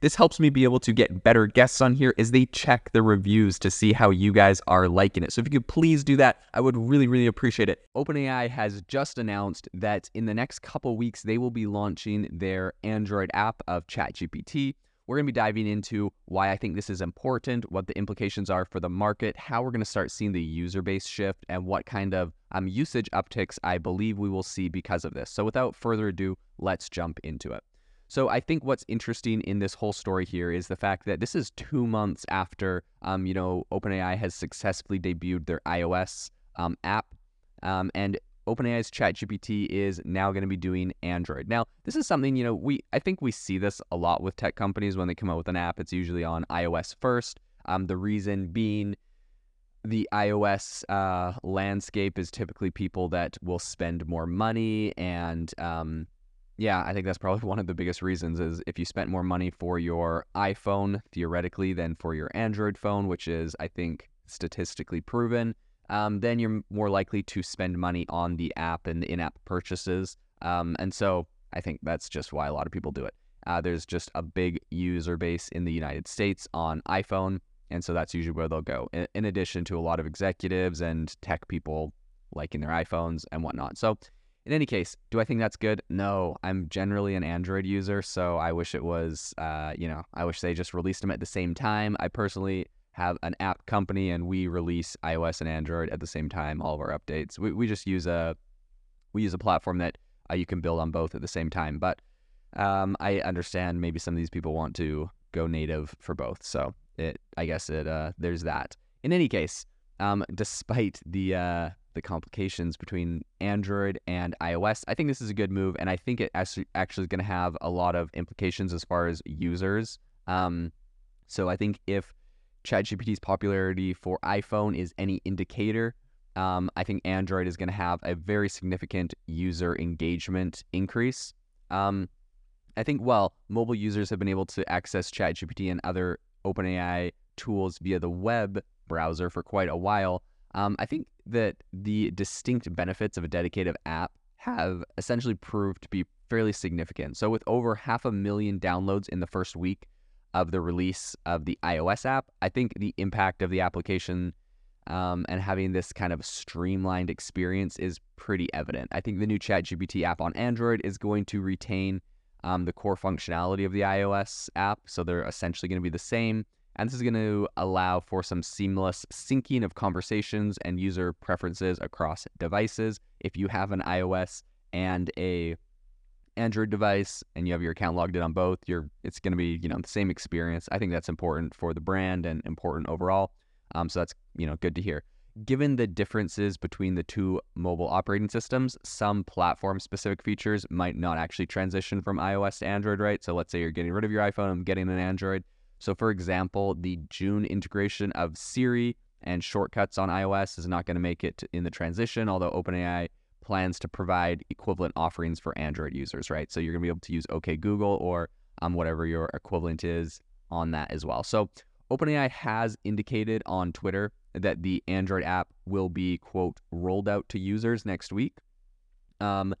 This helps me be able to get better guests on here as they check the reviews to see how you guys are liking it. So if you could please do that, I would really, really appreciate it. OpenAI has just announced that in the next couple weeks, they will be launching their Android app of ChatGPT. We're going to be diving into why I think this is important, what the implications are for the market, how we're going to start seeing the user base shift, and what kind of um, usage upticks I believe we will see because of this. So without further ado, let's jump into it. So I think what's interesting in this whole story here is the fact that this is two months after, um, you know, OpenAI has successfully debuted their iOS um, app, um, and OpenAI's ChatGPT is now going to be doing Android. Now, this is something you know we I think we see this a lot with tech companies when they come out with an app. It's usually on iOS first. Um, the reason being the iOS uh, landscape is typically people that will spend more money and um, yeah, I think that's probably one of the biggest reasons is if you spent more money for your iPhone theoretically than for your Android phone, which is I think statistically proven, um, then you're more likely to spend money on the app and the in-app purchases. Um, and so I think that's just why a lot of people do it. Uh, there's just a big user base in the United States on iPhone, and so that's usually where they'll go. In, in addition to a lot of executives and tech people liking their iPhones and whatnot. So in any case, do I think that's good? No, I'm generally an Android user, so I wish it was, uh, you know, I wish they just released them at the same time. I personally have an app company and we release iOS and Android at the same time, all of our updates. We, we just use a, we use a platform that uh, you can build on both at the same time. But um, I understand maybe some of these people want to go native for both. So it, I guess it, uh, there's that. In any case, um, despite the, uh, the complications between Android and iOS. I think this is a good move, and I think it actually is going to have a lot of implications as far as users. Um, so I think if ChatGPT's popularity for iPhone is any indicator, um, I think Android is going to have a very significant user engagement increase. Um, I think while mobile users have been able to access ChatGPT and other OpenAI tools via the web browser for quite a while, um, I think that the distinct benefits of a dedicated app have essentially proved to be fairly significant. So, with over half a million downloads in the first week of the release of the iOS app, I think the impact of the application um, and having this kind of streamlined experience is pretty evident. I think the new ChatGPT app on Android is going to retain um, the core functionality of the iOS app. So, they're essentially going to be the same. And this is going to allow for some seamless syncing of conversations and user preferences across devices. If you have an iOS and a Android device and you have your account logged in on both, you're it's going to be, you know, the same experience. I think that's important for the brand and important overall. Um, so that's, you know, good to hear. Given the differences between the two mobile operating systems, some platform specific features might not actually transition from iOS to Android, right? So let's say you're getting rid of your iPhone and getting an Android so, for example, the June integration of Siri and shortcuts on iOS is not going to make it in the transition, although OpenAI plans to provide equivalent offerings for Android users, right? So you're going to be able to use OK Google or um, whatever your equivalent is on that as well. So OpenAI has indicated on Twitter that the Android app will be, quote, rolled out to users next week. Um,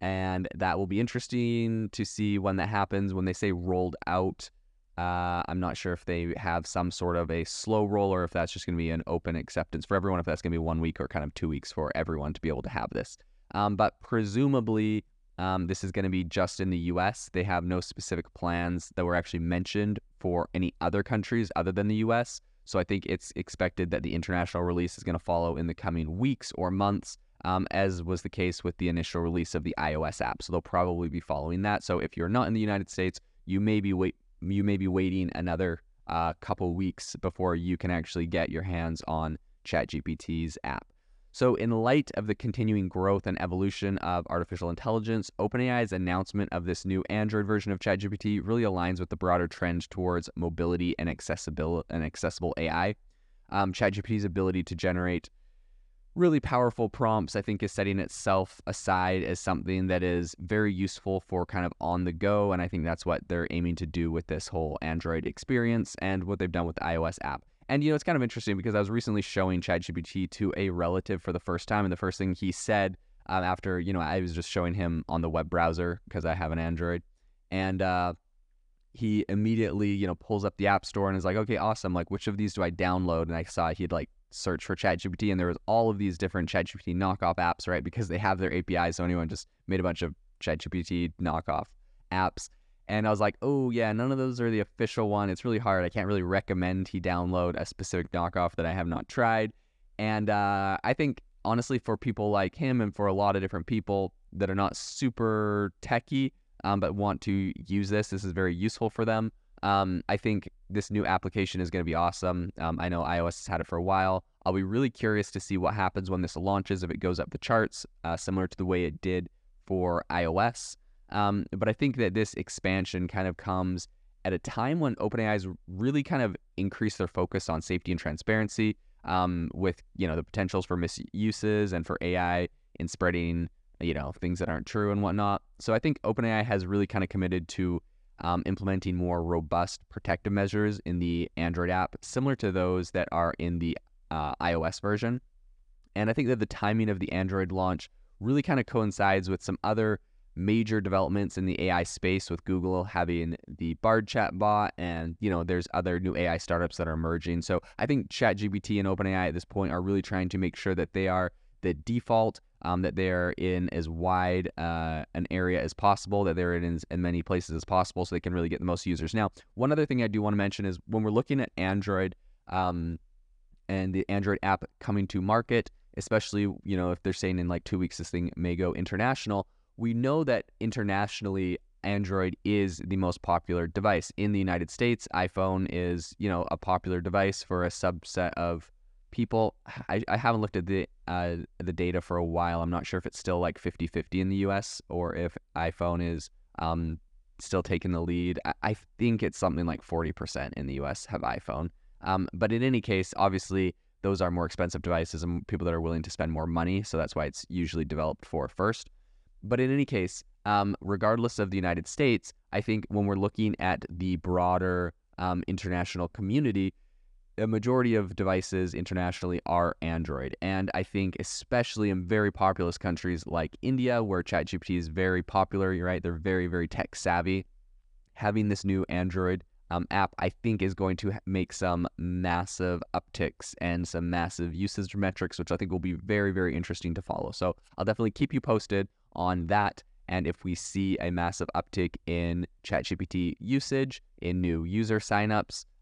and that will be interesting to see when that happens. When they say rolled out, uh, I'm not sure if they have some sort of a slow roll or if that's just going to be an open acceptance for everyone, if that's going to be one week or kind of two weeks for everyone to be able to have this. Um, but presumably, um, this is going to be just in the US. They have no specific plans that were actually mentioned for any other countries other than the US. So I think it's expected that the international release is going to follow in the coming weeks or months, um, as was the case with the initial release of the iOS app. So they'll probably be following that. So if you're not in the United States, you may be wait you may be waiting another a couple weeks before you can actually get your hands on ChatGPT's app. So, in light of the continuing growth and evolution of artificial intelligence, OpenAI's announcement of this new Android version of ChatGPT really aligns with the broader trend towards mobility and accessible and accessible AI. Um, ChatGPT's ability to generate really powerful prompts, I think, is setting itself aside as something that is very useful for kind of on the go. And I think that's what they're aiming to do with this whole Android experience and what they've done with the iOS app. And you know, it's kind of interesting because I was recently showing ChatGPT to a relative for the first time, and the first thing he said um, after you know I was just showing him on the web browser because I have an Android, and uh, he immediately you know pulls up the App Store and is like, okay, awesome. Like, which of these do I download? And I saw he'd like search for ChatGPT, and there was all of these different ChatGPT knockoff apps, right? Because they have their APIs, so anyone just made a bunch of ChatGPT knockoff apps and I was like, oh, yeah, none of those are the official one. It's really hard. I can't really recommend he download a specific knockoff that I have not tried. And uh, I think, honestly, for people like him and for a lot of different people that are not super techy, um, but want to use this, this is very useful for them. Um, I think this new application is going to be awesome. Um, I know iOS has had it for a while. I'll be really curious to see what happens when this launches, if it goes up the charts, uh, similar to the way it did for iOS. Um, but I think that this expansion kind of comes at a time when OpenAI has really kind of increased their focus on safety and transparency, um, with you know the potentials for misuses and for AI in spreading you know things that aren't true and whatnot. So I think OpenAI has really kind of committed to um, implementing more robust protective measures in the Android app, similar to those that are in the uh, iOS version. And I think that the timing of the Android launch really kind of coincides with some other major developments in the AI space with Google having the Bard chat bot and you know there's other new AI startups that are emerging. So I think ChatGPT and OpenAI at this point are really trying to make sure that they are the default, um, that they're in as wide uh, an area as possible, that they're in as, many places as possible, so they can really get the most users. Now, one other thing I do want to mention is when we're looking at Android um, and the Android app coming to market, especially you know if they're saying in like two weeks this thing may go international we know that internationally Android is the most popular device in the United States. iPhone is, you know, a popular device for a subset of people. I, I haven't looked at the uh, the data for a while. I'm not sure if it's still like 50-50 in the US or if iPhone is um, still taking the lead. I, I think it's something like 40% in the US have iPhone. Um, but in any case, obviously, those are more expensive devices and people that are willing to spend more money. So that's why it's usually developed for first. But in any case, um, regardless of the United States, I think when we're looking at the broader um, international community, a majority of devices internationally are Android. And I think, especially in very populous countries like India, where ChatGPT is very popular, you're right, they're very, very tech savvy. Having this new Android um, app, I think, is going to make some massive upticks and some massive usage metrics, which I think will be very, very interesting to follow. So I'll definitely keep you posted on that. And if we see a massive uptick in ChatGPT usage, in new user signups,